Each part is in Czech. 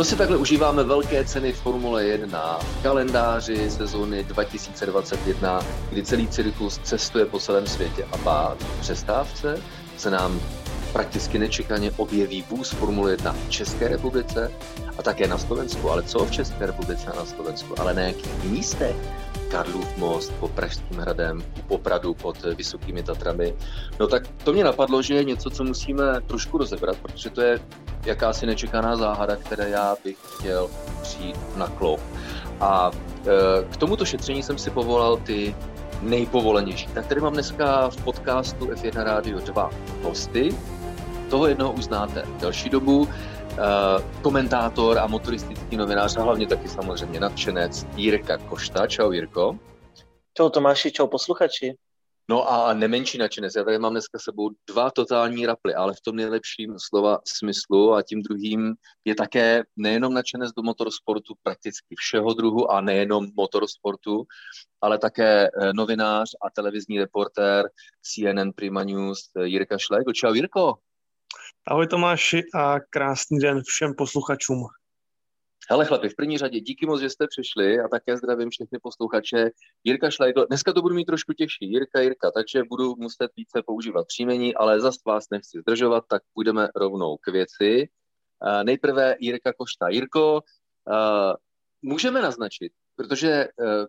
To si takhle užíváme velké ceny Formule 1 v kalendáři sezóny 2021, kdy celý cirkus cestuje po celém světě a pár v přestávce. Se nám prakticky nečekaně objeví vůz Formule 1 v České republice a také na Slovensku. Ale co v České republice a na Slovensku? Ale na jakých místech? Karlův most pod Pražským hradem, u Popradu pod Vysokými Tatrami. No tak to mě napadlo, že je něco, co musíme trošku rozebrat, protože to je jakási nečekaná záhada, které já bych chtěl přijít na klop. A e, k tomuto šetření jsem si povolal ty nejpovolenější. Tak tady mám dneska v podcastu F1 Radio 2 hosty. Toho jednoho uznáte delší dobu. Eh, komentátor a motoristický novinář a hlavně taky samozřejmě nadšenec Jirka Košta. Čau Jirko. Čau Tomáši, čau posluchači. No a nemenší nadšenec. Já tady mám dneska sebou dva totální raply, ale v tom nejlepším slova smyslu a tím druhým je také nejenom nadšenec do motorsportu prakticky všeho druhu a nejenom motorsportu, ale také eh, novinář a televizní reportér CNN Prima News Jirka Šlego. Čau Jirko. Ahoj Tomáši a krásný den všem posluchačům. Hele chlapi, v první řadě díky moc, že jste přišli a také zdravím všechny posluchače. Jirka Šleigl, dneska to budu mít trošku těžší, Jirka, Jirka, takže budu muset více používat příjmení, ale zas vás nechci zdržovat, tak půjdeme rovnou k věci. Uh, nejprve Jirka Košta. Jirko, uh, můžeme naznačit, protože uh,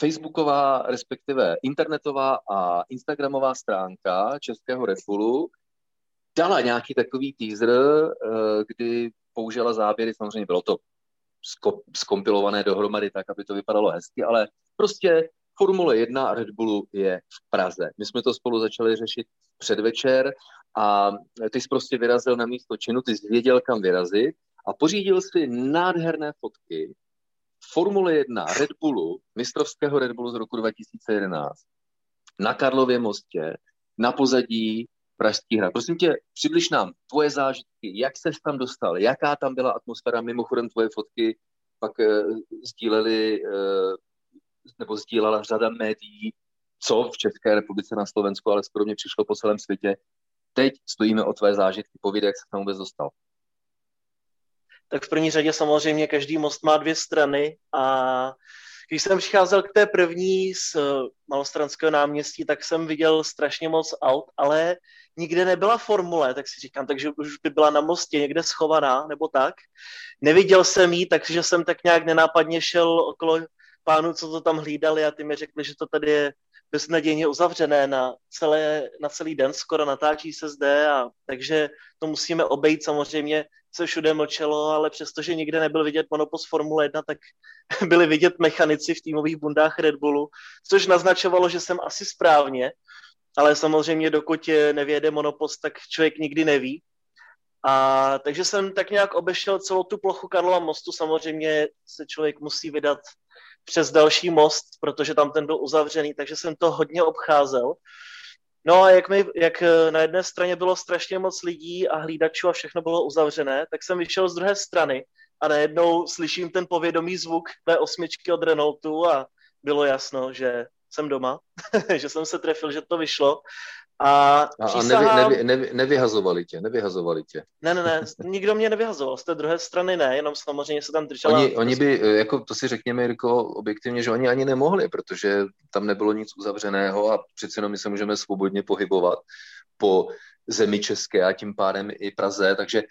Facebooková, respektive internetová a Instagramová stránka Českého Red Bullu dala nějaký takový teaser, eh, kdy použila záběry, samozřejmě bylo to skompilované dohromady tak, aby to vypadalo hezky, ale prostě Formule 1 a Red Bullu je v Praze. My jsme to spolu začali řešit předvečer a ty jsi prostě vyrazil na místo činu, ty jsi věděl, kam vyrazit a pořídil si nádherné fotky Formule 1 Red Bullu, mistrovského Red Bullu z roku 2011 na Karlově mostě, na pozadí Pražský hrad. Prosím tě, přibliž nám tvoje zážitky, jak se tam dostal, jaká tam byla atmosféra, mimochodem tvoje fotky pak e, sdíleli, e, nebo sdílela řada médií, co v České republice, na Slovensku, ale skoro mě přišlo po celém světě. Teď stojíme o tvé zážitky, povídej, jak se tam vůbec dostal. Tak v první řadě samozřejmě každý most má dvě strany a když jsem přicházel k té první z eh, Malostranského náměstí, tak jsem viděl strašně moc aut, ale nikde nebyla formule, tak si říkám, takže už by byla na mostě někde schovaná, nebo tak. Neviděl jsem ji, takže jsem tak nějak nenápadně šel okolo pánů, co to tam hlídali a ty mi řekli, že to tady je beznadějně uzavřené na, celé, na celý den, skoro natáčí se zde, a, takže to musíme obejít samozřejmě, se všude mlčelo, ale přestože nikde nebyl vidět monopost Formule 1, tak byli vidět mechanici v týmových bundách Red Bullu, což naznačovalo, že jsem asi správně, ale samozřejmě dokud nevěde monopost, tak člověk nikdy neví. A takže jsem tak nějak obešel celou tu plochu Karlova mostu. Samozřejmě se člověk musí vydat přes další most, protože tam ten byl uzavřený, takže jsem to hodně obcházel. No a jak, mi, jak na jedné straně bylo strašně moc lidí a hlídačů a všechno bylo uzavřené, tak jsem vyšel z druhé strany a najednou slyším ten povědomý zvuk V8 od Renaultu a bylo jasno, že jsem doma, že jsem se trefil, že to vyšlo. A, a, nevy, nevy, nevy, nevyhazovali tě, nevyhazovali tě. Ne, ne, ne, nikdo mě nevyhazoval, z té druhé strany ne, jenom samozřejmě se tam držela... Oni, oni by, jako to si řekněme, Jirko, objektivně, že oni ani nemohli, protože tam nebylo nic uzavřeného a přece jenom my se můžeme svobodně pohybovat po zemi české a tím pádem i Praze, takže e,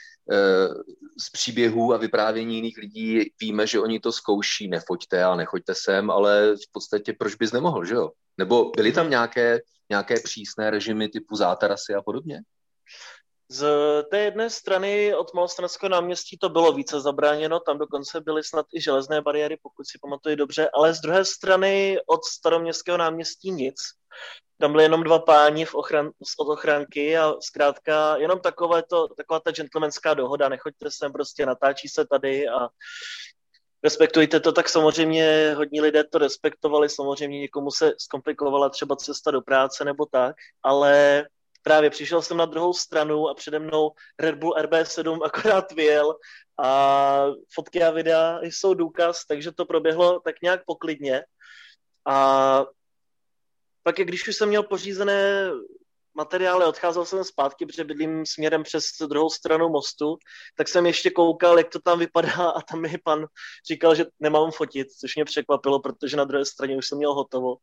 z příběhů a vyprávění jiných lidí víme, že oni to zkouší, nefoďte a nechoďte sem, ale v podstatě proč bys nemohl, že jo? Nebo byly tam nějaké, nějaké přísné režimy typu zátarasy a podobně? Z té jedné strany od Malostranského náměstí to bylo více zabráněno, tam dokonce byly snad i železné bariéry, pokud si pamatuju dobře, ale z druhé strany od staroměstského náměstí nic tam byly jenom dva páni v ochran, od ochranky a zkrátka jenom takové to, taková ta gentlemanská dohoda, nechoďte sem, prostě natáčí se tady a respektujte to, tak samozřejmě hodní lidé to respektovali, samozřejmě někomu se zkomplikovala třeba cesta do práce nebo tak, ale právě přišel jsem na druhou stranu a přede mnou Red Bull RB7 akorát vyjel a fotky a videa jsou důkaz, takže to proběhlo tak nějak poklidně. A pak, když už jsem měl pořízené materiály, odcházel jsem zpátky, protože bydlím směrem přes druhou stranu mostu, tak jsem ještě koukal, jak to tam vypadá a tam mi pan říkal, že nemám fotit, což mě překvapilo, protože na druhé straně už jsem měl hotovo.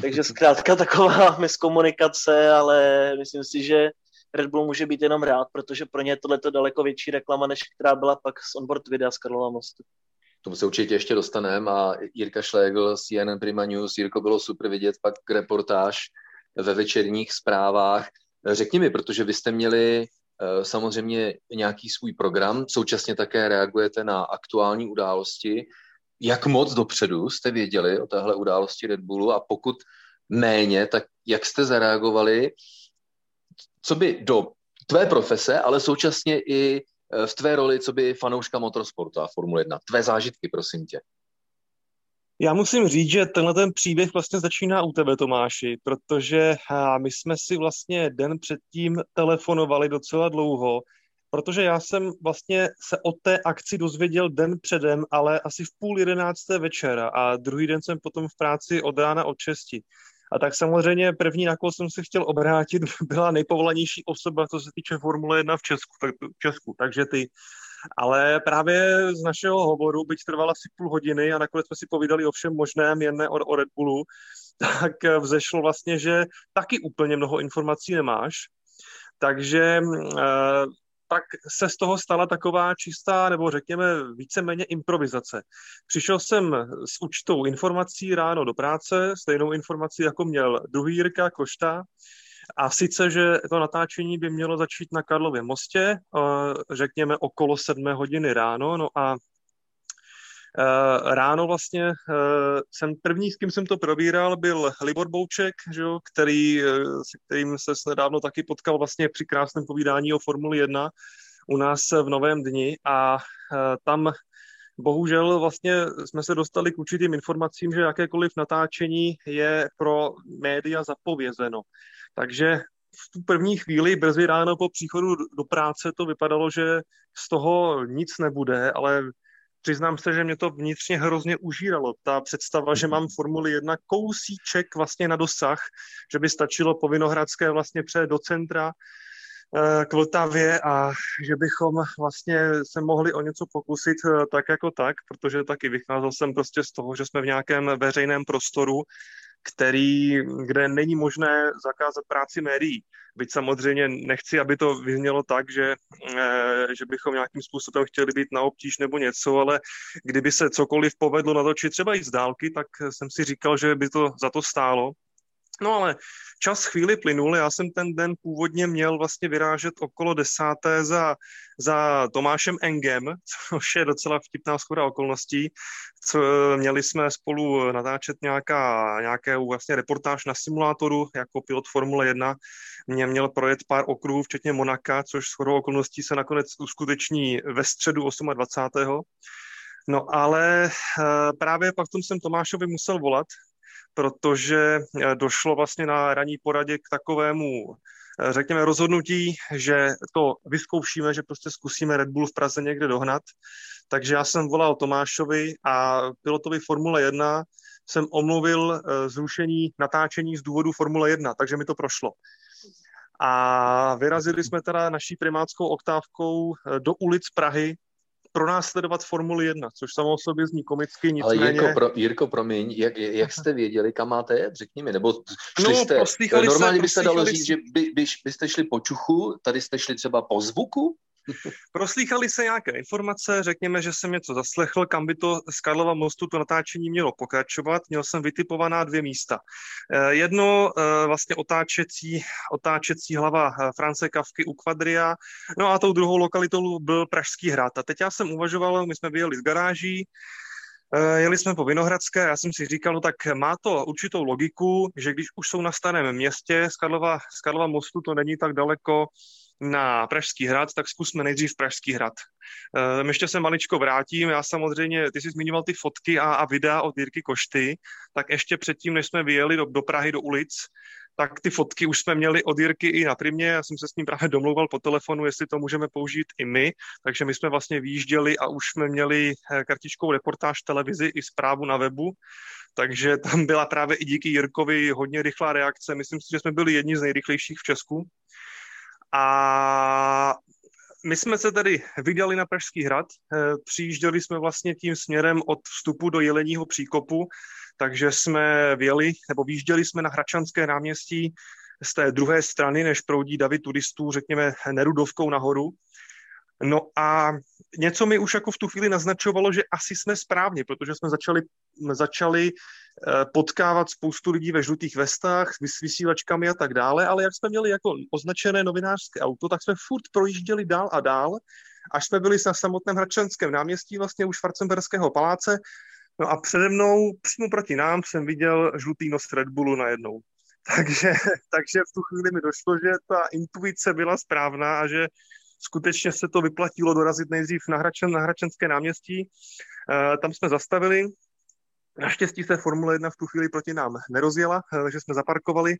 Takže zkrátka taková miskomunikace, ale myslím si, že Red Bull může být jenom rád, protože pro ně je tohle daleko větší reklama, než která byla pak z onboard videa z Karlova mostu. Tomu se určitě ještě dostaneme a Jirka Schlegel, CNN Prima News, Jirko, bylo super vidět pak reportáž ve večerních zprávách. Řekni mi, protože vy jste měli eh, samozřejmě nějaký svůj program, současně také reagujete na aktuální události. Jak moc dopředu jste věděli o téhle události Red Bullu a pokud méně, tak jak jste zareagovali, co by do tvé profese, ale současně i eh, v tvé roli, co by fanouška motorsportu a Formule 1. Tvé zážitky, prosím tě. Já musím říct, že tenhle ten příběh vlastně začíná u tebe, Tomáši, protože my jsme si vlastně den předtím telefonovali docela dlouho, protože já jsem vlastně se o té akci dozvěděl den předem, ale asi v půl jedenácté večera a druhý den jsem potom v práci od rána od šesti. A tak samozřejmě první, na koho jsem se chtěl obrátit, byla nejpovolanější osoba, co se týče Formule 1 v Česku. Tak, v Česku takže ty. Ale právě z našeho hovoru, byť trvala asi půl hodiny a nakonec jsme si povídali o všem možném, jen ne o, o Red Bullu, tak vzešlo vlastně, že taky úplně mnoho informací nemáš. Takže eh, tak se z toho stala taková čistá, nebo řekněme víceméně improvizace. Přišel jsem s určitou informací ráno do práce, stejnou informací, jako měl druhý Jirka Košta, a sice, že to natáčení by mělo začít na Karlově mostě, eh, řekněme okolo sedmé hodiny ráno, no a eh, ráno vlastně eh, jsem první, s kým jsem to probíral, byl Libor Bouček, že jo, který, se kterým se nedávno taky potkal vlastně při krásném povídání o Formuli 1 u nás v Novém dni a tam bohužel vlastně jsme se dostali k určitým informacím, že jakékoliv natáčení je pro média zapovězeno. Takže v tu první chvíli, brzy ráno po příchodu do práce, to vypadalo, že z toho nic nebude, ale přiznám se, že mě to vnitřně hrozně užíralo. Ta představa, že mám Formuli 1 kousíček vlastně na dosah, že by stačilo po Vinohradské vlastně přejet do centra k Vltavě a že bychom vlastně se mohli o něco pokusit eh, tak jako tak, protože taky vycházel jsem prostě z toho, že jsme v nějakém veřejném prostoru který, kde není možné zakázat práci médií. Byť samozřejmě nechci, aby to vyznělo tak, že, eh, že bychom nějakým způsobem chtěli být na obtíž nebo něco, ale kdyby se cokoliv povedlo natočit třeba i z dálky, tak jsem si říkal, že by to za to stálo. No ale čas chvíli plynul, já jsem ten den původně měl vlastně vyrážet okolo desáté za, za Tomášem Engem, což je docela vtipná schoda okolností. Co, měli jsme spolu natáčet nějaká, nějaké vlastně reportáž na simulátoru jako pilot Formule 1. Mě měl projet pár okruhů, včetně Monaka, což shodou okolností se nakonec uskuteční ve středu 28. No ale eh, právě pak jsem Tomášovi musel volat, protože eh, došlo vlastně na ranní poradě k takovému eh, řekněme, rozhodnutí, že to vyzkoušíme, že prostě zkusíme Red Bull v Praze někde dohnat. Takže já jsem volal Tomášovi a pilotovi Formule 1 jsem omluvil eh, zrušení natáčení z důvodu Formule 1, takže mi to prošlo. A vyrazili jsme teda naší primátskou oktávkou do ulic Prahy, pro nás sledovat Formuli 1, což samo o sobě zní komicky, nicméně... Ale Jirko, pro, Jirko promiň, jak, jak jste věděli, kam máte jet, řekni mi, nebo šli no, jste, normálně se, byste dalo říct, že by, by, byste šli po čuchu, tady jste šli třeba po zvuku? Proslýchali se nějaké informace, řekněme, že jsem něco zaslechl, kam by to z Karlova mostu to natáčení mělo pokračovat. Měl jsem vytipovaná dvě místa. Eh, jedno eh, vlastně otáčecí, otáčecí hlava eh, France Kavky u Quadria, no a tou druhou lokalitou byl Pražský hrad. A teď já jsem uvažoval, my jsme vyjeli z garáží, Jeli jsme po Vinohradské, já jsem si říkal, no tak má to určitou logiku, že když už jsou na starém městě, z Karlova, z Karlova mostu to není tak daleko na Pražský hrad, tak zkusme nejdřív Pražský hrad. Uh, ještě se maličko vrátím, já samozřejmě, ty jsi zmiňoval ty fotky a, a videa od Jirky Košty, tak ještě předtím, než jsme vyjeli do, do Prahy, do ulic, tak ty fotky už jsme měli od Jirky i na Primě, já jsem se s ním právě domlouval po telefonu, jestli to můžeme použít i my, takže my jsme vlastně výjížděli a už jsme měli eh, kartičkou reportáž televizi i zprávu na webu, takže tam byla právě i díky Jirkovi hodně rychlá reakce, myslím si, že jsme byli jedni z nejrychlejších v Česku. A my jsme se tedy vydali na Pražský hrad, eh, přijížděli jsme vlastně tím směrem od vstupu do Jeleního příkopu, takže jsme věli, nebo výjížděli jsme na Hračanské náměstí z té druhé strany, než proudí davy turistů, řekněme, Nerudovkou nahoru. No a něco mi už jako v tu chvíli naznačovalo, že asi jsme správně, protože jsme začali, začali eh, potkávat spoustu lidí ve žlutých vestách s vysílačkami a tak dále, ale jak jsme měli jako označené novinářské auto, tak jsme furt projížděli dál a dál, až jsme byli na samotném Hradčanském náměstí, vlastně u Schwarzenberského paláce, No a přede mnou, přímo proti nám, jsem viděl žlutý nos Red Bullu najednou. Takže, takže v tu chvíli mi došlo, že ta intuice byla správná a že skutečně se to vyplatilo dorazit nejdřív na, Hračen, na Hračenské náměstí. E, tam jsme zastavili. Naštěstí se Formule 1 v tu chvíli proti nám nerozjela, e, takže jsme zaparkovali.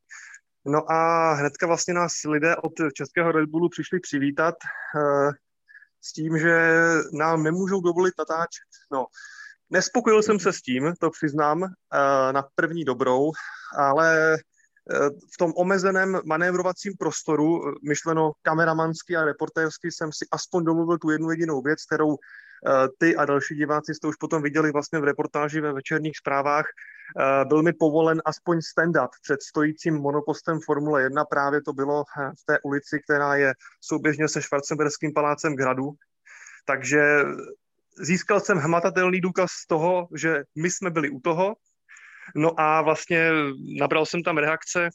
No a hnedka vlastně nás lidé od českého Red Bullu přišli přivítat e, s tím, že nám nemůžou dovolit natáčet. No, Nespokojil jsem se s tím, to přiznám, eh, na první dobrou, ale eh, v tom omezeném manévrovacím prostoru, eh, myšleno kameramansky a reportérsky, jsem si aspoň domluvil tu jednu jedinou věc, kterou ty a další diváci jste už potom viděli vlastně v reportáži ve večerních zprávách. Byl mi povolen aspoň stand-up před stojícím monopostem Formule 1. Právě to bylo v té ulici, která je souběžně se Schwarzenberským palácem Gradu. Takže získal jsem hmatatelný důkaz toho, že my jsme byli u toho, no a vlastně nabral jsem tam reakce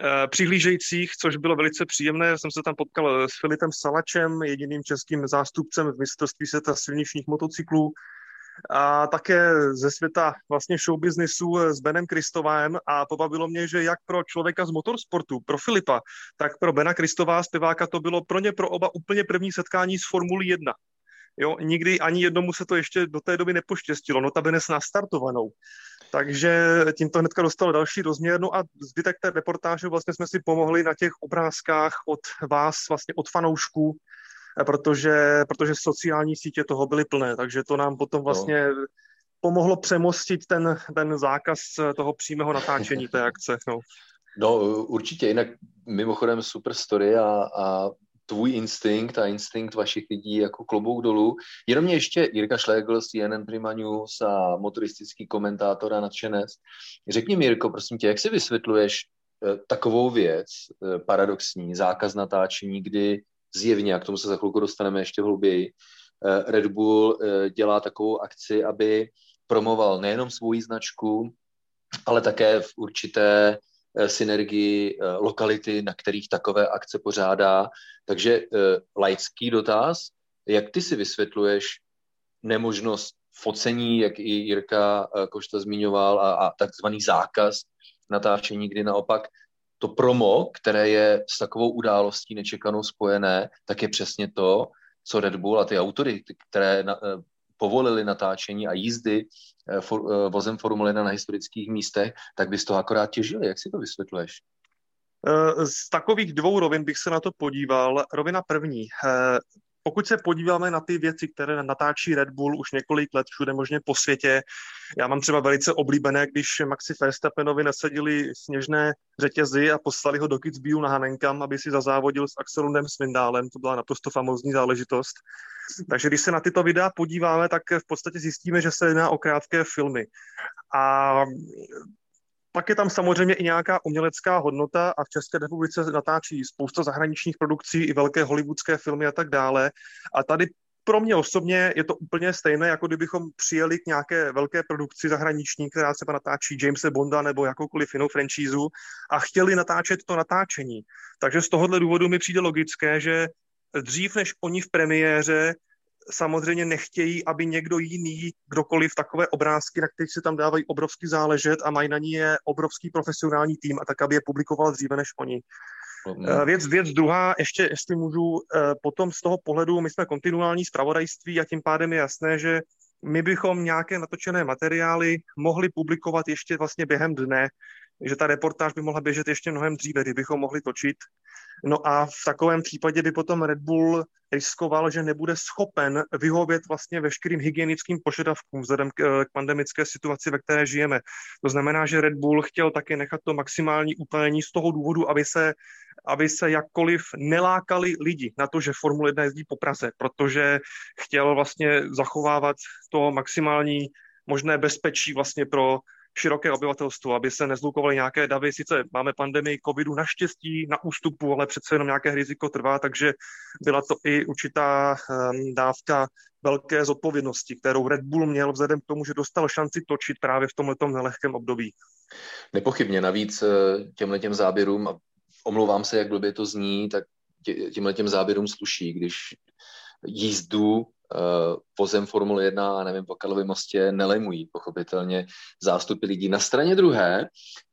eh, přihlížejících, což bylo velice příjemné. Jsem se tam potkal s Filipem Salačem, jediným českým zástupcem v mistrovství světa silničních motocyklů, a také ze světa vlastně showbiznisu s Benem Kristovem a pobavilo mě, že jak pro člověka z motorsportu, pro Filipa, tak pro Bena Kristová zpěváka to bylo pro ně pro oba úplně první setkání s Formulí 1. Jo, nikdy ani jednomu se to ještě do té doby nepoštěstilo, notabene s nastartovanou. Takže tím to hnedka dostalo další rozměr. No a zbytek té reportáže vlastně jsme si pomohli na těch obrázkách od vás, vlastně od fanoušků, protože, protože sociální sítě toho byly plné, takže to nám potom vlastně no. pomohlo přemostit ten, ten zákaz toho přímého natáčení té akce. No. No určitě, jinak mimochodem super story a, a tvůj instinkt a instinkt vašich lidí jako klobouk dolů. Jenom mě ještě Jirka z CNN Prima News a motoristický komentátor a nadšenec. Řekni mi, Jirko, prosím tě, jak si vysvětluješ eh, takovou věc, eh, paradoxní, zákaz natáčení, kdy zjevně, a k tomu se za chvilku dostaneme ještě hlouběji, eh, Red Bull dělá takovou akci, aby promoval nejenom svou značku, ale také v určité synergii eh, lokality, na kterých takové akce pořádá. Takže eh, laický dotaz, jak ty si vysvětluješ nemožnost focení, jak i Jirka Košta zmiňoval, a, a takzvaný zákaz natáčení, kdy naopak to promo, které je s takovou událostí nečekanou spojené, tak je přesně to, co Red Bull a ty autory, které povolili natáčení a jízdy eh, for, eh, vozem Formule 1 na historických místech, tak bys to akorát těžili. Jak si to vysvětluješ? Eh, z takových dvou rovin bych se na to podíval. Rovina první pokud se podíváme na ty věci, které natáčí Red Bull už několik let všude možně po světě, já mám třeba velice oblíbené, když Maxi Verstappenovi nasadili sněžné řetězy a poslali ho do Kitzbühel na Hanenkam, aby si zazávodil s Axelundem Svindálem, to byla naprosto famózní záležitost. Takže když se na tyto videa podíváme, tak v podstatě zjistíme, že se jedná o krátké filmy. A pak je tam samozřejmě i nějaká umělecká hodnota a v České republice natáčí spousta zahraničních produkcí, i velké hollywoodské filmy a tak dále. A tady pro mě osobně je to úplně stejné, jako kdybychom přijeli k nějaké velké produkci zahraniční, která se natáčí Jamese Bonda nebo jakoukoliv jinou franšízu a chtěli natáčet to natáčení. Takže z tohohle důvodu mi přijde logické, že dřív než oni v premiéře samozřejmě nechtějí, aby někdo jiný, kdokoliv takové obrázky, na kterých se tam dávají obrovský záležet a mají na ní je obrovský profesionální tým a tak, aby je publikoval dříve než oni. Mm. Věc, věc druhá, ještě jestli můžu, eh, potom z toho pohledu, my jsme kontinuální zpravodajství a tím pádem je jasné, že my bychom nějaké natočené materiály mohli publikovat ještě vlastně během dne, že ta reportáž by mohla běžet ještě mnohem dříve, kdybychom mohli točit. No a v takovém případě by potom Red Bull riskoval, že nebude schopen vyhovět vlastně veškerým hygienickým požadavkům vzhledem k, k pandemické situaci, ve které žijeme. To znamená, že Red Bull chtěl také nechat to maximální utajení z toho důvodu, aby se, aby se jakkoliv nelákali lidi na to, že Formule 1 jezdí po Praze, protože chtěl vlastně zachovávat to maximální možné bezpečí vlastně pro široké obyvatelstvo, aby se nezlukovaly nějaké davy. Sice máme pandemii covidu naštěstí na ústupu, ale přece jenom nějaké riziko trvá, takže byla to i určitá um, dávka velké zodpovědnosti, kterou Red Bull měl vzhledem k tomu, že dostal šanci točit právě v tomto nelehkém období. Nepochybně, navíc eh, těmhle těm záběrům, a omlouvám se, jak blbě to zní, tak těmhle těm záběrům sluší, když jízdu Eh, pozem Formule 1 a nevím, po Karlově mostě nelemují, pochopitelně zástupy lidí. Na straně druhé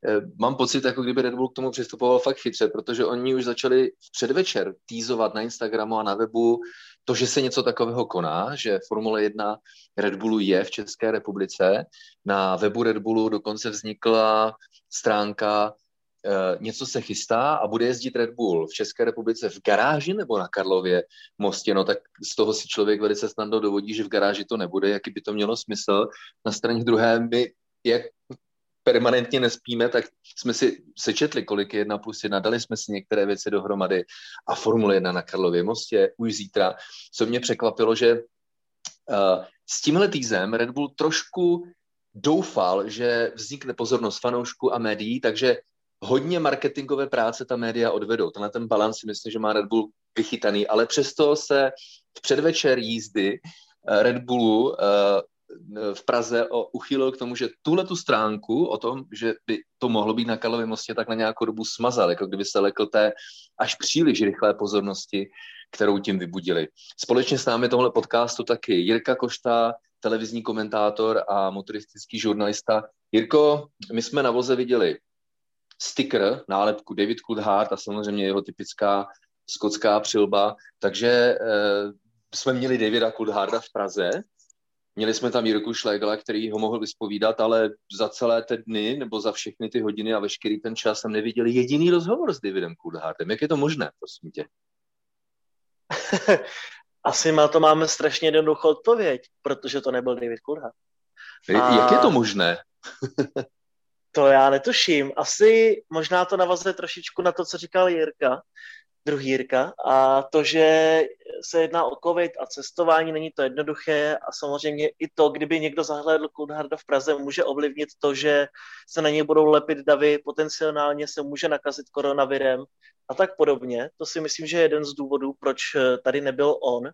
eh, mám pocit, jako kdyby Red Bull k tomu přistupoval fakt chytře, protože oni už začali v předvečer týzovat na Instagramu a na webu to, že se něco takového koná, že Formule 1 Red Bullu je v České republice. Na webu Red Bullu dokonce vznikla stránka něco se chystá a bude jezdit Red Bull v České republice v garáži nebo na Karlově mostě, no tak z toho si člověk velice snadno dovodí, že v garáži to nebude, jaký by to mělo smysl. Na straně druhé my, jak permanentně nespíme, tak jsme si sečetli, kolik je jedna plus jedna, dali jsme si některé věci dohromady a Formule 1 na Karlově mostě už zítra. Co mě překvapilo, že uh, s tímhle týzem Red Bull trošku doufal, že vznikne pozornost fanoušků a médií, takže hodně marketingové práce ta média odvedou. Tenhle ten balans si myslím, že má Red Bull vychytaný, ale přesto se v předvečer jízdy eh, Red Bullu eh, v Praze uchýlil k tomu, že tuhle tu stránku o tom, že by to mohlo být na Karlově mostě, tak na nějakou dobu smazal, jako kdyby se lekl té až příliš rychlé pozornosti, kterou tím vybudili. Společně s námi tohle podcastu taky Jirka Košta, televizní komentátor a motoristický žurnalista. Jirko, my jsme na voze viděli sticker, nálepku David Coulthard a samozřejmě jeho typická skotská přilba. Takže eh, jsme měli Davida Coultharda v Praze, Měli jsme tam Jirku Šlegla, který ho mohl vyspovídat, ale za celé ty dny nebo za všechny ty hodiny a veškerý ten čas jsem neviděl jediný rozhovor s Davidem Coulthardem. Jak je to možné, prosím tě? Asi má to máme strašně jednoduchou odpověď, protože to nebyl David Coulthard. A... Jak je to možné? To já netuším. Asi možná to navazuje trošičku na to, co říkal Jirka, druhý Jirka, a to, že se jedná o covid a cestování, není to jednoduché a samozřejmě i to, kdyby někdo zahlédl Coultharda v Praze, může ovlivnit to, že se na něj budou lepit davy, potenciálně se může nakazit koronavirem a tak podobně. To si myslím, že je jeden z důvodů, proč tady nebyl on.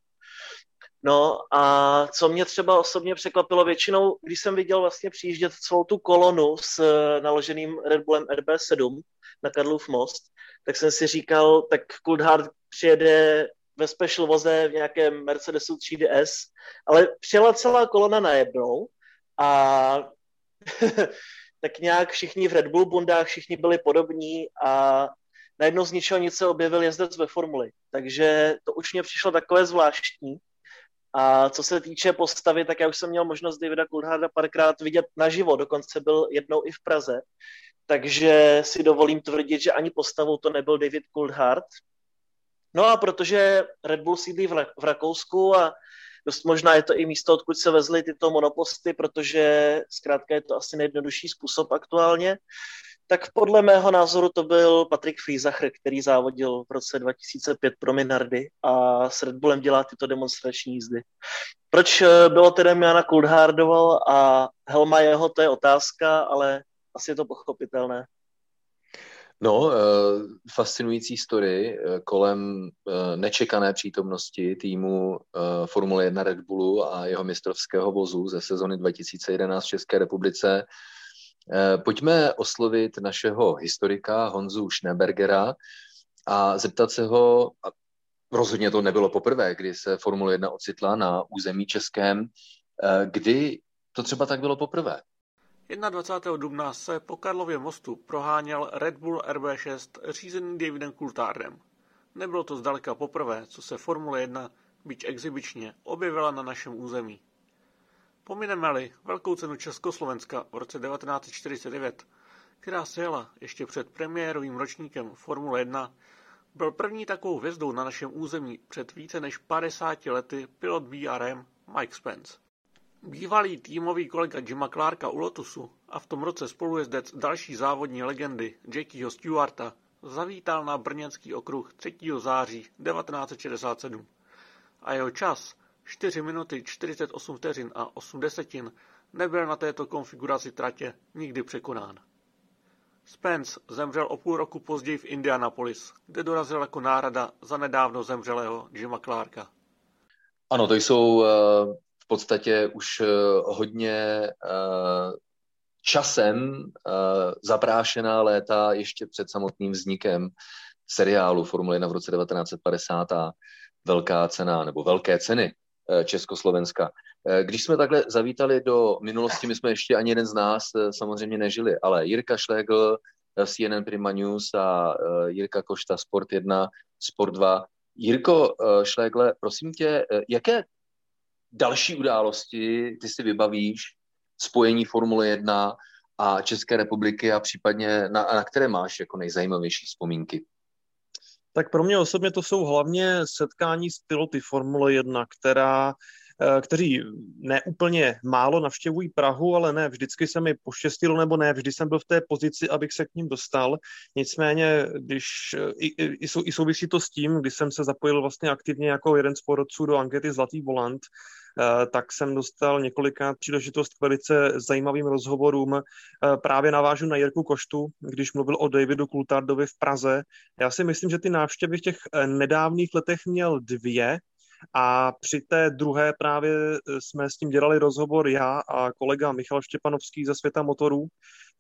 No a co mě třeba osobně překvapilo většinou, když jsem viděl vlastně přijíždět celou tu kolonu s eh, naloženým Red Bullem RB7 na Karlův most, tak jsem si říkal, tak Coulthard přijede ve special voze v nějakém Mercedesu 3DS, ale přijela celá kolona najednou a tak nějak všichni v Red Bull bundách, všichni byli podobní a najednou z ničeho nic se objevil jezdec ve formuli. Takže to už mě přišlo takové zvláštní. A co se týče postavy, tak já už jsem měl možnost Davida Coultharda párkrát vidět naživo, dokonce byl jednou i v Praze. Takže si dovolím tvrdit, že ani postavou to nebyl David Coulthard. No a protože Red Bull sídlí v Rakousku a dost možná je to i místo, odkud se vezly tyto monoposty, protože zkrátka je to asi nejjednodušší způsob aktuálně, tak podle mého názoru to byl Patrik Friesacher, který závodil v roce 2005 pro Minardy a s Red Bullem dělá tyto demonstrační jízdy. Proč eh, bylo tedy Jana Coulthardoval a Helma jeho, to je otázka, ale asi je to pochopitelné. No, eh, fascinující story eh, kolem nečekané přítomnosti týmu Formule 1 Red Bullu a jeho mistrovského vozu ze sezony 2011 v České republice Eh, pojďme oslovit našeho historika Honzu Schnebergera a zeptat se ho, a rozhodně to nebylo poprvé, kdy se Formule 1 ocitla na území českém, eh, kdy to třeba tak bylo poprvé. 21. dubna se po Karlově mostu proháněl Red Bull RB6 řízený Davidem Coulthardem. Nebylo to zdaleka poprvé, co se Formule 1, byť exibičně, objevila na našem území. Pomineme-li velkou cenu Československa v roce 1949, která se jela ještě před premiérovým ročníkem Formule 1, byl první takovou hvězdou na našem území před více než 50 lety pilot BRM Mike Spence. Bývalý týmový kolega Jima Clarka u Lotusu a v tom roce spolujezdec další závodní legendy Jackieho Stewarta zavítal na brněnský okruh 3. září 1967 a jeho čas 4 minuty 48 vteřin a 8 desetin nebyl na této konfiguraci tratě nikdy překonán. Spence zemřel o půl roku později v Indianapolis, kde dorazil jako nárada za nedávno zemřelého Jima Clarka. Ano, to jsou v podstatě už eh, hodně eh, časem zaprášená léta ještě před samotným vznikem seriálu Formule 1 v roce 1950 a velká cena nebo velké ceny Československa. Eh, když jsme takhle zavítali do minulosti, my jsme ještě ani jeden z nás eh, samozřejmě nežili, ale Jirka Šlegl, eh, CNN Prima News a Jirka Košta Sport 1, Sport 2. Jirko Šlegle, prosím tě, jaké další události ty si vybavíš spojení Formule 1 a České republiky a případně na, na které máš jako nejzajímavější vzpomínky? Tak pro mě osobně to jsou hlavně setkání s piloty Formule 1, která Eh, kteří neúplně málo navštěvují Prahu, ale ne vždycky se mi poštěstilo, nebo ne vždy jsem byl v té pozici, abych se k ním dostal. Nicméně, když eh, i, i, i souvisí to s tím, když jsem se zapojil vlastně aktivně jako jeden z porodců do ankety Zlatý volant, tak jsem dostal několikrát příležitost k velice zajímavým rozhovorům. Právě navážu na Jirku Koštu, když mluvil o Davidu Kultardovi v Praze. Já si myslím, že ty návštěvy v těch nedávných letech měl dvě, a při té druhé právě eh, jsme s tím dělali rozhovor já a kolega Michal Štěpanovský ze Světa motorů.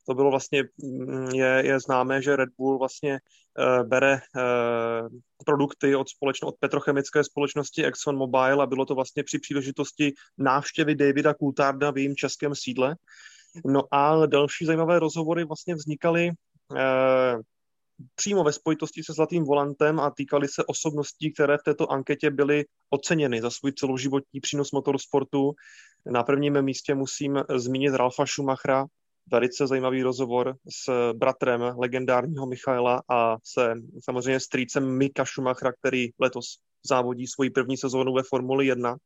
To bylo vlastně, mm, je, je známé, že Red Bull vlastně uh, bere uh, produkty od, společno, od petrochemické společnosti ExxonMobil a bylo to vlastně při příležitosti návštěvy Davida Coultharda v jejím českém sídle. No a další zajímavé rozhovory vlastně vznikaly uh, přímo ve spojitosti se Zlatým volantem a týkali se osobností, které v této anketě byly oceněny za svůj celoživotní přínos motorsportu. Na prvním místě musím zmínit Ralfa Schumachera, velice zajímavý rozhovor s bratrem legendárního Michaela a se samozřejmě strýcem Mika Schumachera, který letos závodí svoji první sezónu ve Formuli 1.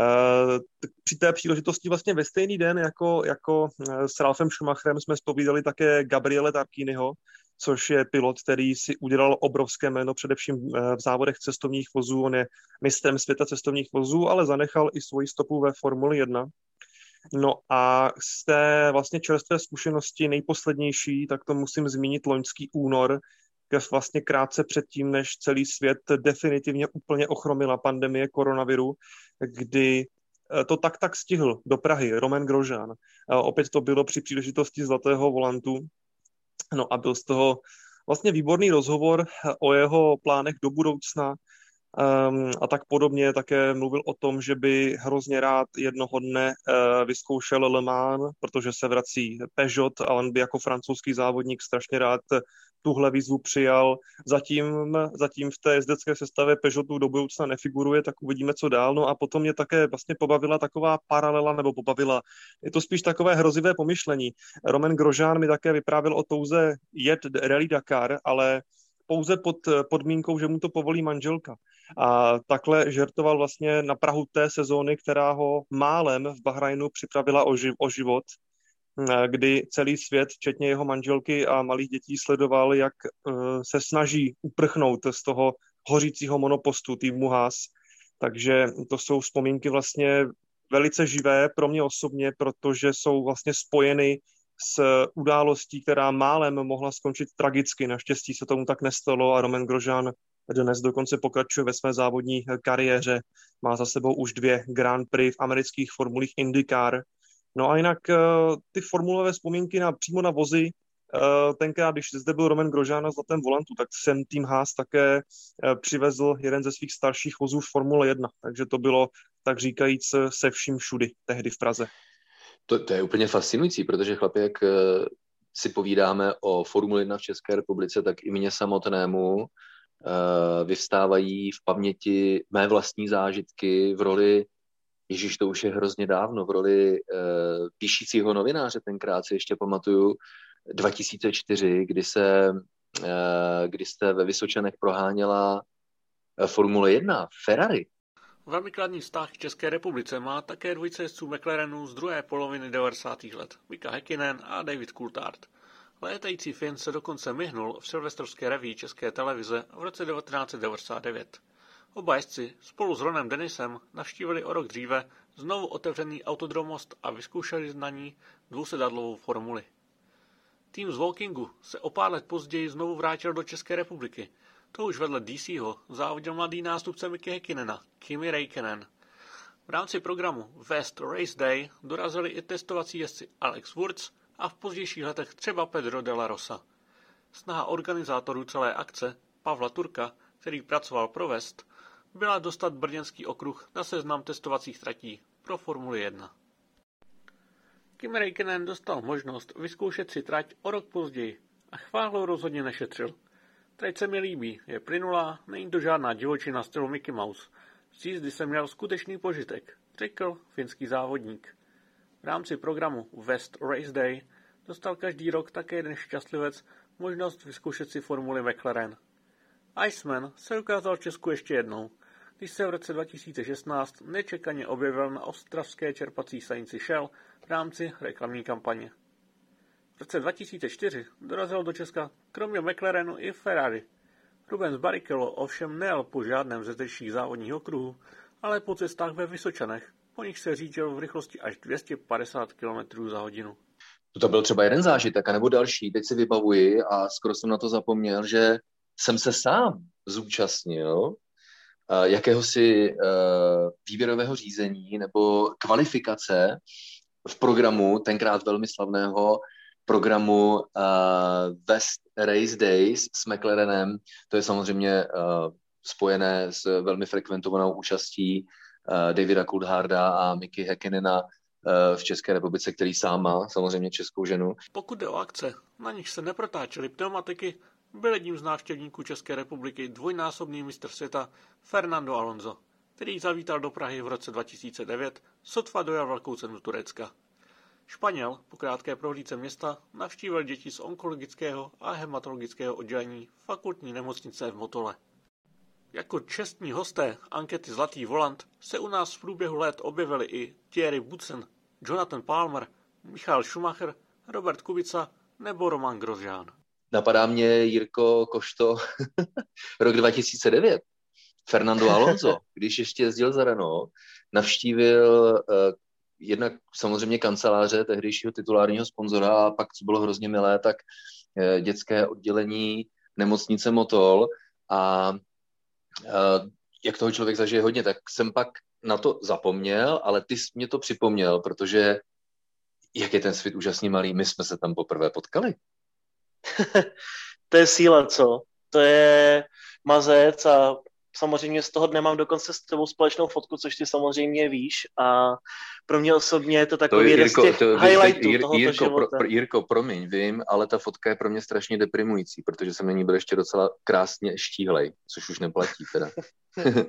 Eh, při té příležitosti vlastně ve stejný den jako, jako eh, s Ralfem Schumacherem jsme spovídali také Gabriele Tarkiniho, což je pilot, který si udělal obrovské jméno především eh, v závodech cestovních vozů. On je mistrem světa cestovních vozů, ale zanechal i svoji stopu ve Formuli 1. No a z té vlastně čerstvé zkušenosti nejposlednější, tak to musím zmínit loňský únor, vlastně krátce předtím, než celý svět definitivně úplně ochromila pandemie koronaviru, kdy eh, to tak tak stihl do Prahy Roman Grožán. Opět to bylo při příležitosti Zlatého volantu, No a byl z toho vlastně výborný rozhovor o jeho plánech do budoucna um, a tak podobně. Také mluvil o tom, že by hrozně rád jednoho dne uh, vyzkoušel Le Mans, protože se vrací Peugeot a on by jako francouzský závodník strašně rád tuhle výzvu přijal. Zatím, zatím v té jezdecké sestavě Peugeotu do budoucna nefiguruje, tak uvidíme, co dál. No a potom mě také vlastně pobavila taková paralela, nebo pobavila. Je to spíš takové hrozivé pomyšlení. Roman Grožán mi také vyprávěl o touze jet Rally Dakar, ale pouze pod podmínkou, že mu to povolí manželka. A takhle žertoval vlastně na Prahu té sezóny, která ho málem v Bahrajnu připravila o, živ, o život Eh, kdy celý svět, včetně jeho manželky a malých dětí, sledoval, jak eh, se snaží uprchnout z toho hořícího monopostu týmu Haas. Takže to jsou vzpomínky vlastně velice živé pro mě osobně, protože jsou vlastně spojeny s událostí, která málem mohla skončit tragicky. Naštěstí se tomu tak nestalo a Roman Grožan dnes dokonce pokračuje ve své závodní kariéře. Má za sebou už dvě Grand Prix v amerických formulích IndyCar No a jinak eh, ty formulové vzpomínky na, přímo na vozy, eh, tenkrát, když zde byl Roman Grožán na zlatém volantu, tak jsem tým Haas také eh, přivezl jeden ze svých starších vozů v Formule 1, takže to bylo, tak říkajíc, se vším všudy tehdy v Praze. To, to je úplně fascinující, protože chlapi, jak si povídáme o Formule 1 v České republice, tak i mě samotnému uh, vyvstávají v paměti mé vlastní zážitky v roli Ježíš, to už je hrozně dávno, v roli e, píšícího novináře tenkrát si ještě pamatuju, 2004, kdy, se, kdy jste ve Vysočanech proháněla Formule 1, Ferrari. Velmi kladný vztah k České republice má také dvojice jezdců McLarenu z druhé poloviny 90. let, Mika Häkkinen a David Coulthard. Létající Finn se dokonce myhnul v silvestrovské reví České televize v roce 1999. Oba jezdci spolu s Ronem Denisem navštívili o rok dříve znovu otevřený autodromost a vyzkoušeli na ní dvousedadlovou formuli. Tým z Walkingu se o pár let později znovu vrátil do České republiky. To už vedle DCho závodil mladý nástupce Mickey Häkkinena, Kimi Räikkönen. V rámci programu West Race Day dorazili i testovací jezdci Alex Wurz a v pozdějších letech třeba Pedro de la Rosa. Snaha organizátorů celé akce, Pavla Turka, který pracoval pro West, byla dostat brněnský okruh na seznam testovacích tratí pro Formuli 1. Kim Räikkönen dostal možnost vyzkoušet si trať o rok později a chválu rozhodně nešetřil. Trať se mi líbí, je plynulá, není to žádná divočina stylu Mickey Mouse. Z jízdy jsem měl skutečný požitek, řekl finský závodník. V rámci programu West Race Day dostal každý rok také jeden šťastlivec možnost vyzkoušet si formuli McLaren. Iceman se ukázal v Česku ještě jednou, když se v roce 2016 nečekaně objevil na ostravské čerpací stanici Shell v rámci reklamní kampaně. V roce 2004 dorazil do Česka kromě McLarenu i Ferrari. Rubens Barrichello ovšem nejel po žádném ze zdejších závodních okruhů, ale po cestách ve Vysočanech, po nich se řídil v rychlosti až 250 km za hodinu. To byl třeba jeden zážitek, anebo další. Teď si vybavuji a skoro jsem na to zapomněl, že jsem se sám zúčastnil eh, jakéhosi eh, výběrového řízení nebo kvalifikace v programu, tenkrát velmi slavného programu uh, West Race Days s McLarenem. To je samozřejmě uh, spojené s velmi frekventovanou účastí uh, Davida Coultharda a Mickey Häkkinena v České republice, který sám má samozřejmě českou ženu. Pokud jde o akce, na nich se neprotáčely pneumatiky, byl jedním z návštěvníků České republiky dvojnásobný mistr světa Fernando Alonso, který zavítal do Prahy v roce 2009, sotva dojel velkou cenu Turecka. Španěl po krátké prohlídce města navštívil děti z onkologického a hematologického oddělení fakultní nemocnice v Motole. Jako čestní hosté ankety Zlatý volant se u nás v průběhu let objevili i Thierry Butzen, Jonathan Palmer, Michal Schumacher, Robert Kubica nebo Roman Grosjean. Napadá mě Jirko Košto rok 2009. Fernando Alonso, když ještě jezdil za Renault, navštívil uh, jednak samozřejmě kanceláře tehdejšího titulárního sponzora a pak, co bylo hrozně milé, tak uh, dětské oddělení nemocnice Motol a uh, jak toho člověk zažije hodně, tak jsem pak na to zapomněl, ale ty jsi mě to připomněl, protože jak je ten svět úžasně malý, my jsme se tam poprvé potkali. to je síla, co? To je mazec a samozřejmě z toho dne mám dokonce s tebou společnou fotku, což ty samozřejmě víš a pro mě osobně je to takový to, jeden z těch to, highlightů Jir, tohoto Jirko, života. Pro, Jirko, promiň, vím, ale ta fotka je pro mě strašně deprimující, protože jsem na ní byl ještě docela krásně štíhlej, což už neplatí teda.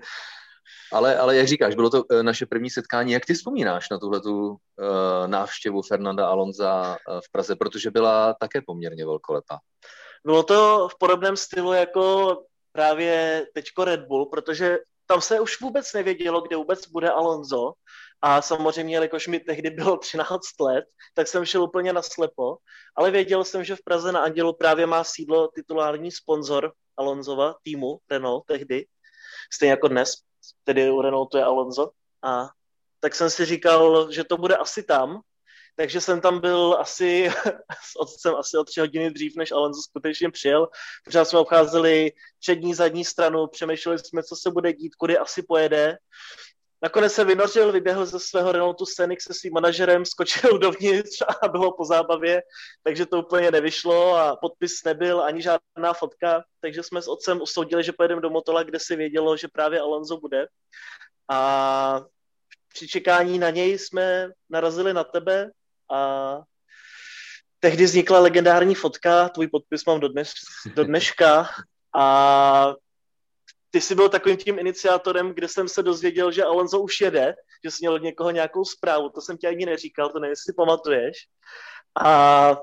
ale, ale jak říkáš, bylo to eh, naše první setkání. Jak ty vzpomínáš na tuhle uh, návštěvu Fernanda Alonza uh, v Praze, protože byla také poměrně velkolepá? Bylo to v podobném stylu jako právě teďko Red Bull, protože tam se už vůbec nevědělo, kde vůbec bude Alonso. A samozřejmě, jelikož mi tehdy bylo 13 let, tak jsem šel úplně na slepo, ale věděl jsem, že v Praze na Andělu právě má sídlo titulární sponzor Alonzova týmu Renault tehdy, stejně jako dnes, tedy u Renaultu je Alonso a tak jsem si říkal, že to bude asi tam, takže jsem tam byl asi s otcem asi o tři hodiny dřív, než Alonso skutečně přijel. Pořád jsme obcházeli přední, zadní stranu, přemýšleli jsme, co se bude dít, kudy asi pojede. Nakonec se vynořil, vyběhl ze svého Renaultu Scenic se svým manažerem, skočil dovnitř a bylo po zábavě, takže to úplně nevyšlo a podpis nebyl, ani žádná fotka, takže jsme s otcem usoudili, že pojedeme do Motola, kde si vědělo, že právě Alonso bude. A při čekání na něj jsme narazili na tebe, a tehdy vznikla legendární fotka, tvůj podpis mám do, dnes, do dneška a ty jsi byl takovým tím iniciátorem, kde jsem se dozvěděl, že Alonso už jede, že jsi měl od někoho nějakou zprávu, to jsem ti ani neříkal, to nevím, jestli pamatuješ. A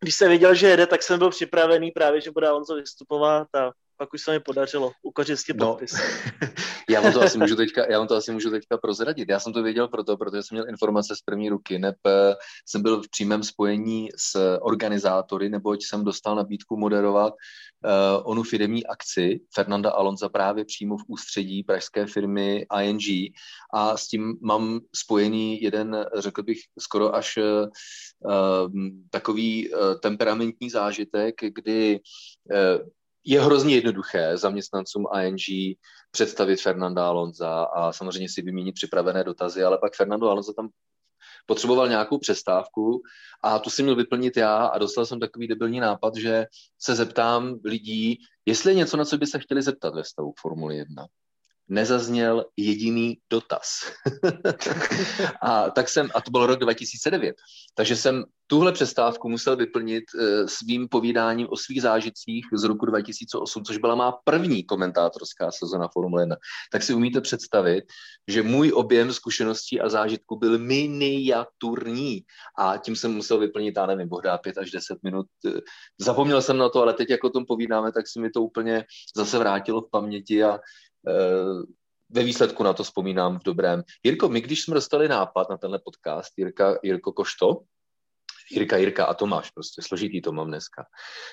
když jsem věděl, že jede, tak jsem byl připravený právě, že bude Alonso vystupovat a pak už se mi podařilo ukořistit no, podpis. já, vám to asi můžu teďka, já vám to asi můžu teďka prozradit. Já jsem to věděl proto, protože jsem měl informace z první ruky, neb eh, jsem byl v přímém spojení s organizátory, neboť jsem dostal nabídku moderovat uh, onu firmní akci Fernanda Alonza právě přímo v ústředí pražské firmy ING a s tím mám spojený jeden, řekl bych, skoro až uh, takový uh, temperamentní zážitek, kdy uh, je hrozně jednoduché zaměstnancům ING představit Fernanda Alonza a samozřejmě si vyměnit připravené dotazy, ale pak Fernando Alonso tam potřeboval nějakou přestávku a tu si měl vyplnit já a dostal jsem takový debilní nápad, že se zeptám lidí, jestli je něco, na co by se chtěli zeptat ve stavu Formule 1 nezazněl jediný dotaz. a tak jsem, a to byl rok 2009, takže jsem tuhle přestávku musel vyplnit uh, svým povídáním o svých zážitcích z roku 2008, což byla má první komentátorská sezona Formule 1. Tak si umíte představit, že můj objem zkušeností a zážitků byl miniaturní a tím jsem musel vyplnit, já nevím, bohdá 5 až 10 minut. Zapomněl jsem na to, ale teď, jak o tom povídáme, tak si mi to úplně zase vrátilo v paměti a Eh, ve výsledku na to vzpomínám v dobrém. Jirko, my když jsme dostali nápad na tenhle podcast, Jirka, Jirko Košto, Jirka, Jirka a Tomáš, prostě složitý to mám dneska,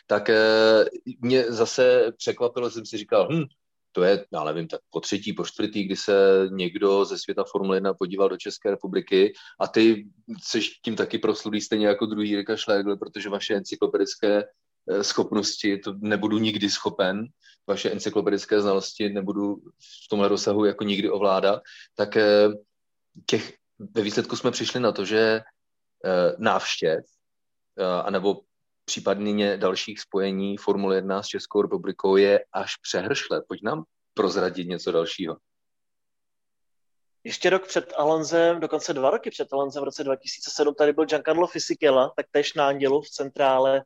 tak eh, mě zase překvapilo, jsem si říkal, hm, to je, já nevím, tak po třetí, po čtvrtý, kdy se někdo ze světa Formule 1 podíval do České republiky a ty jsi tím taky proslulý stejně jako druhý Jirka Schlegel, protože vaše encyklopedické Eh, schopnosti, to nebudu nikdy schopen, vaše encyklopedické znalosti nebudu v tomhle rozsahu jako nikdy ovládat, tak eh, těch, ve výsledku jsme přišli na to, že eh, návštěv, anebo případně dalších spojení Formule 1 s Českou republikou je až přehršle. Pojď nám prozradit něco dalšího. Ještě rok před Alonzem, dokonce dva roky před Alonzem, v roce 2007, tady byl Giancarlo Fisichella, tak tež na Andělu v centrále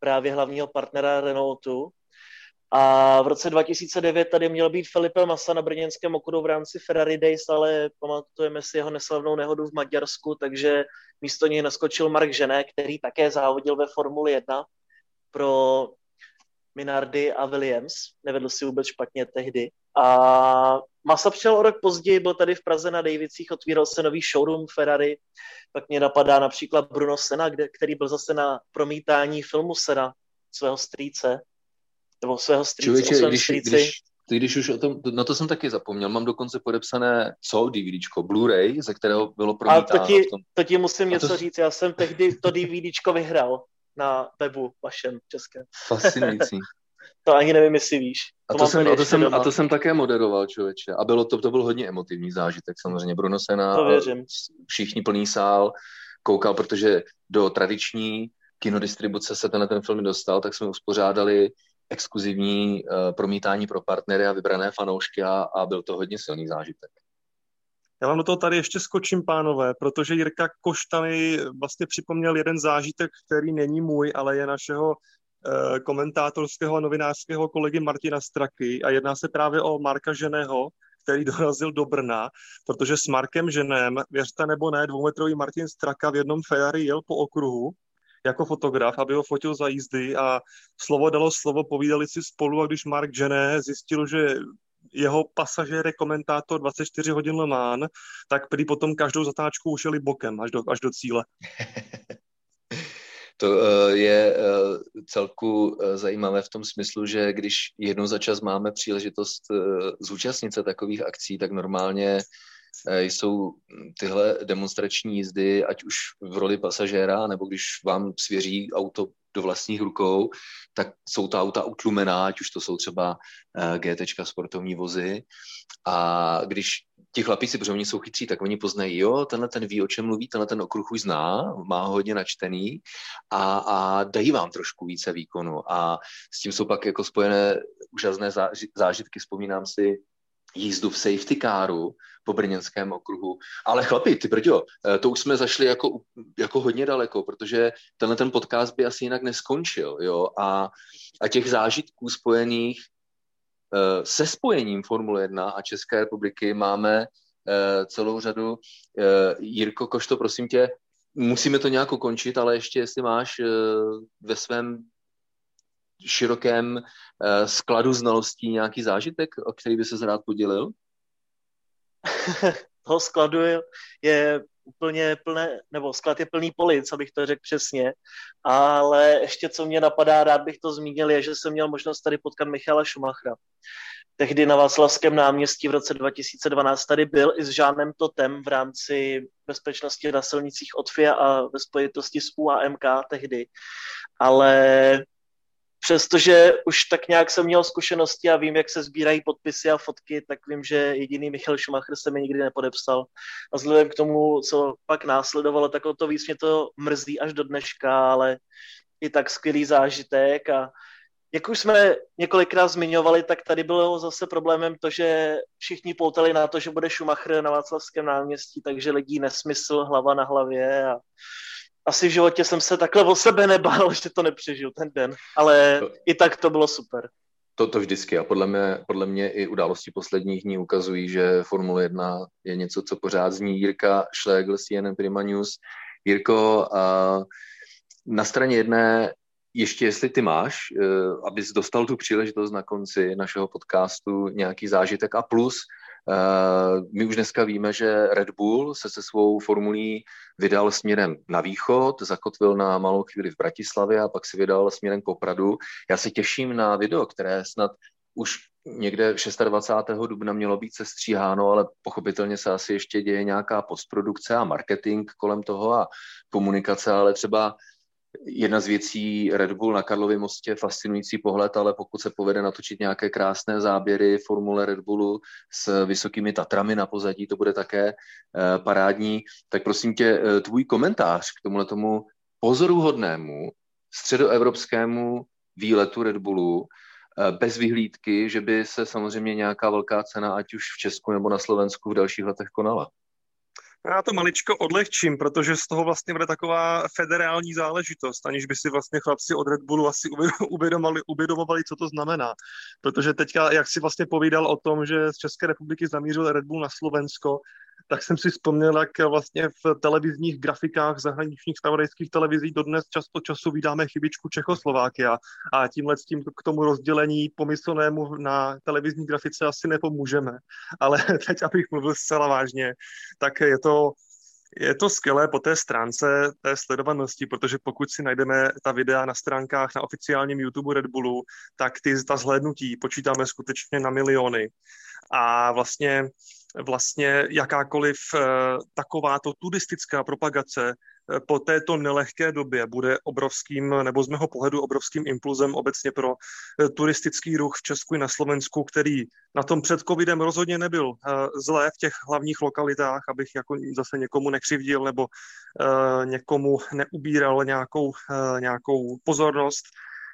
právě hlavního partnera Renaultu. A v roce 2009 tady měl být Felipe Massa na brněnském okruhu v rámci Ferrari Days, ale pamatujeme si jeho neslavnou nehodu v Maďarsku, takže místo něj naskočil Mark Žené, který také závodil ve Formuli 1 pro Minardi a Williams. Nevedl si vůbec špatně tehdy. A Masa přišel o rok později, byl tady v Praze na Davicích, otvíral se nový showroom Ferrari, pak mě napadá například Bruno Sena, kde, který byl zase na promítání filmu Sena, svého strýce, nebo svého strýce, Člověče, když, strýci. Když, ty, když už o tom, na to jsem taky zapomněl, mám dokonce podepsané co DVDčko, Blu-ray, ze kterého bylo promítáno. A to ti, to ti musím a něco to... říct, já jsem tehdy to DVDčko vyhrál na webu vašem českém. Fascinující. To ani nevím, jestli víš. To a to, jsem, a, to jsem, a to jsem také moderoval, člověče. A bylo to, to byl hodně emotivní zážitek, samozřejmě. Bruno Sena, to věřím. všichni plný sál, koukal, protože do tradiční kinodistribuce se tenhle ten film dostal, tak jsme uspořádali exkluzivní uh, promítání pro partnery a vybrané fanoušky a, a byl to hodně silný zážitek. Já vám do toho tady ještě skočím, pánové, protože Jirka Koštany vlastně připomněl jeden zážitek, který není můj, ale je našeho Eh, komentátorského a novinářského kolegy Martina Straky a jedná se právě o Marka Ženého, který dorazil do Brna, protože s Markem Ženem, věřte nebo ne, dvoumetrový Martin Straka v jednom Ferrari jel po okruhu jako fotograf, aby ho fotil za jízdy a slovo dalo slovo, povídali si spolu a když Mark Žené zjistil, že jeho pasažér je komentátor 24 hodin Le Mans, tak prý potom každou zatáčku ušeli bokem až do, až do cíle. To eh, je eh, celku eh, zajímavé v tom smyslu, že když jednou za čas máme příležitost zúčastnit se takových akcí, tak normálně jsou tyhle demonstrační jízdy, ať už v roli pasažéra, nebo když vám svěří auto do vlastních rukou, tak jsou ta auta utlumená, ať už to jsou třeba GT sportovní vozy. A když ti chlapíci, protože oni jsou chytří, tak oni poznají, jo, tenhle ten ví, o čem mluví, tenhle ten okruh už zná, má ho hodně načtený a, a dají vám trošku více výkonu. A s tím jsou pak jako spojené úžasné zážitky. Vzpomínám si jízdu v safety caru po brněnském okruhu. Ale chlapi, ty brďo, eh, to už jsme zašli jako, jako hodně daleko, protože tenhle ten podcast by asi jinak neskončil, jo, a, a těch zážitků spojených Eh, se spojením Formule 1 a České republiky máme eh, celou řadu. Jirko Košto, prosím tě, musíme to nějak ukončit, ale ještě jestli máš ve svém širokém uh, skladu znalostí nějaký zážitek, o který by se rád podělil? toho skladu je úplně plné, nebo sklad je plný polic, abych to řekl přesně, ale ještě co mě napadá, rád bych to zmínil, je, že jsem měl možnost tady potkat Michala Schumachera. Tehdy na Václavském náměstí v roce 2012 tady byl i s Žánem Totem v rámci bezpečnosti na silnicích od FIA a ve spojitosti s UAMK tehdy. Ale přestože už tak nějak jsem měl zkušenosti a vím, jak se sbírají podpisy a fotky, tak vím, že jediný Michal Schumacher se mi nikdy nepodepsal. A vzhledem k tomu, co pak následovalo, tak o to víc mě to mrzí až do dneška, ale i tak skvělý zážitek a jak už jsme několikrát zmiňovali, tak tady bylo zase problémem to, že všichni poutali na to, že bude Schumacher na Václavském náměstí, takže lidí nesmysl, hlava na hlavě a asi v životě jsem se takhle o sebe nebál, že to nepřežil ten den, ale to, i tak to bylo super. To, to vždycky a podle mě, podle mě i události posledních dní ukazují, že Formule 1 je něco, co pořád zní. Jirka Schlegel, CNN Prima News. Jirko, a na straně jedné ještě jestli ty máš, uh, abys dostal tu příležitost na konci našeho podcastu, nějaký zážitek a plus my už dneska víme, že Red Bull se se svou formulí vydal směrem na východ, zakotvil na malou chvíli v Bratislavě a pak se vydal směrem k Opradu. Já se těším na video, které snad už někde 26. dubna mělo být sestříháno, ale pochopitelně se asi ještě děje nějaká postprodukce a marketing kolem toho a komunikace, ale třeba jedna z věcí Red Bull na Karlově mostě, fascinující pohled, ale pokud se povede natočit nějaké krásné záběry formule Red Bullu s vysokými Tatrami na pozadí, to bude také eh, parádní. Tak prosím tě, eh, tvůj komentář k tomuhle tomu pozoruhodnému středoevropskému výletu Red Bullu, eh, bez vyhlídky, že by se samozřejmě nějaká velká cena, ať už v Česku nebo na Slovensku v dalších letech konala. Já to maličko odlehčím, protože z toho vlastně bude taková federální záležitost, aniž by si vlastně chlapci od Red Bullu asi uvědomovali, uvědomovali, co to znamená. Protože teďka, jak si vlastně povídal o tom, že z České republiky zamířil Red Bull na Slovensko, tak jsem si vzpomněl, jak vlastně v televizních grafikách zahraničních spravodajských televizí dodnes často času vydáme chybičku Čechoslovákia a tímhle s tím k tomu rozdělení pomyslnému na televizní grafice asi nepomůžeme. Ale teď, abych mluvil zcela vážně, tak je to je to skvělé po té stránce té sledovanosti, protože pokud si najdeme ta videa na stránkách na oficiálním YouTube Red Bullu, tak ty, ta zhlédnutí počítáme skutečně na miliony. A vlastně vlastně jakákoliv eh, takováto turistická propagace eh, po této nelehké době bude obrovským, nebo z mého pohledu obrovským impulzem obecně pro eh, turistický ruch v Česku i na Slovensku, který na tom před covidem rozhodně nebyl zlé v těch hlavních lokalitách, abych jako zase někomu nekřivdil nebo někomu neubíral nějakou, nějakou pozornost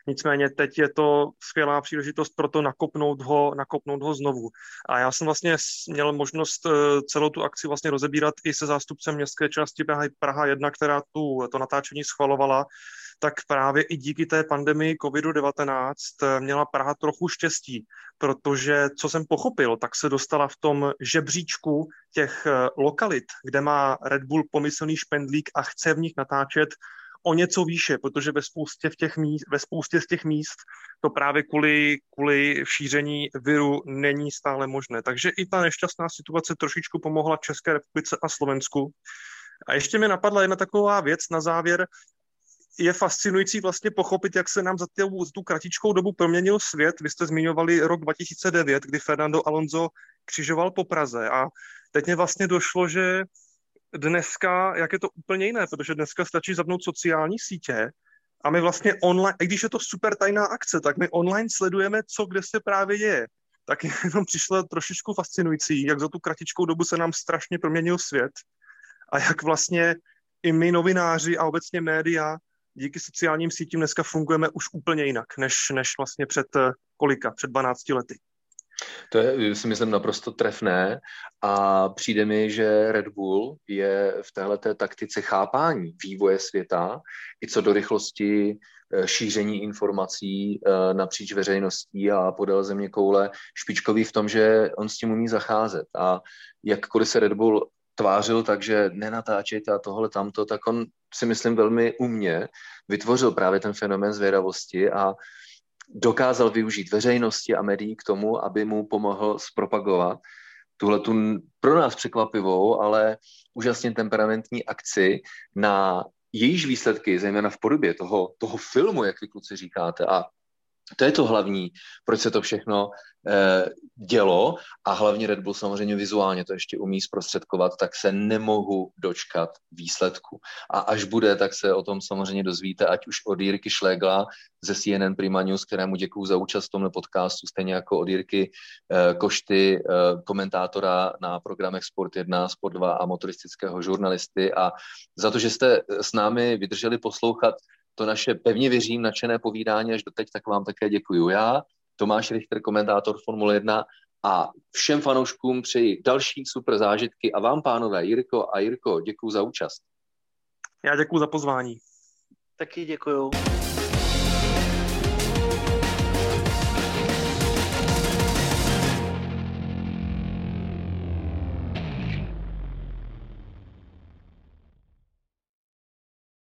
Nicméně teď je to skvělá příležitost pro to nakopnout ho, nakopnout ho znovu. A já jsem vlastně měl možnost eh, celou tu akci vlastně rozebírat i se zástupcem městské části Praha 1, která tu, to natáčení schvalovala, tak právě i díky té pandemii COVID-19 eh, měla Praha trochu štěstí, protože, co jsem pochopil, tak se dostala v tom žebříčku těch eh, lokalit, kde má Red Bull pomyslný špendlík a chce v nich natáčet, o něco výše, protože ve spoustě, v těch míst, ve spoustě z těch míst to právě kvůli, kvůli šíření viru není stále možné. Takže i ta nešťastná situace trošičku pomohla České republice a Slovensku. A ještě mi napadla jedna taková věc na závěr. Je fascinující vlastně pochopit, jak se nám za, tě, za tu kratičkou dobu proměnil svět. Vy jste zmiňovali rok 2009, kdy Fernando Alonso křižoval po Praze a teď mě vlastně došlo, že dneska, jak je to úplně jiné, protože dneska stačí zapnout sociální sítě a my vlastně online, i když je to super tajná akce, tak my online sledujeme, co kde se právě děje. Tak jenom přišlo trošičku fascinující, jak za tu kratičkou dobu se nám strašně proměnil svět a jak vlastně i my novináři a obecně média díky sociálním sítím dneska fungujeme už úplně jinak, než, než vlastně před eh, kolika, před 12 lety. To je, si myslím, naprosto trefné a přijde mi, že Red Bull je v této taktice chápání vývoje světa i co do rychlosti eh, šíření informací eh, napříč veřejností a podél země koule špičkový v tom, že on s tím umí zacházet. A jakkoliv se Red Bull tvářil tak, že nenatáčejte a tohle tamto, tak on si myslím velmi umně vytvořil právě ten fenomén zvědavosti a dokázal využít veřejnosti a médií k tomu, aby mu pomohl zpropagovat tuhle tu pro nás překvapivou, ale úžasně temperamentní akci na jejíž výsledky, zejména v podobě toho, toho filmu, jak vy kluci říkáte, a to je to hlavní, proč se to všechno eh, dělo a hlavně Red Bull samozřejmě vizuálně to ještě umí zprostředkovat, tak se nemohu dočkat výsledku. A až bude, tak se o tom samozřejmě dozvíte, ať už od Jirky Šlegla ze CNN Prima News, kterému děkuji za účast v tomhle podcastu, stejně jako od Jirky eh, Košty, eh, komentátora na programech Sport 1, Sport 2 a motoristického žurnalisty a za to, že jste s námi vydrželi poslouchat to naše, pevně věřím, nadšené povídání až doteď, tak vám také děkuji já, Tomáš Richter, komentátor Formule 1 a všem fanouškům přeji další super zážitky a vám, pánové, Jirko a Jirko, děkuji za účast. Já děkuji za pozvání. Taky děkuju.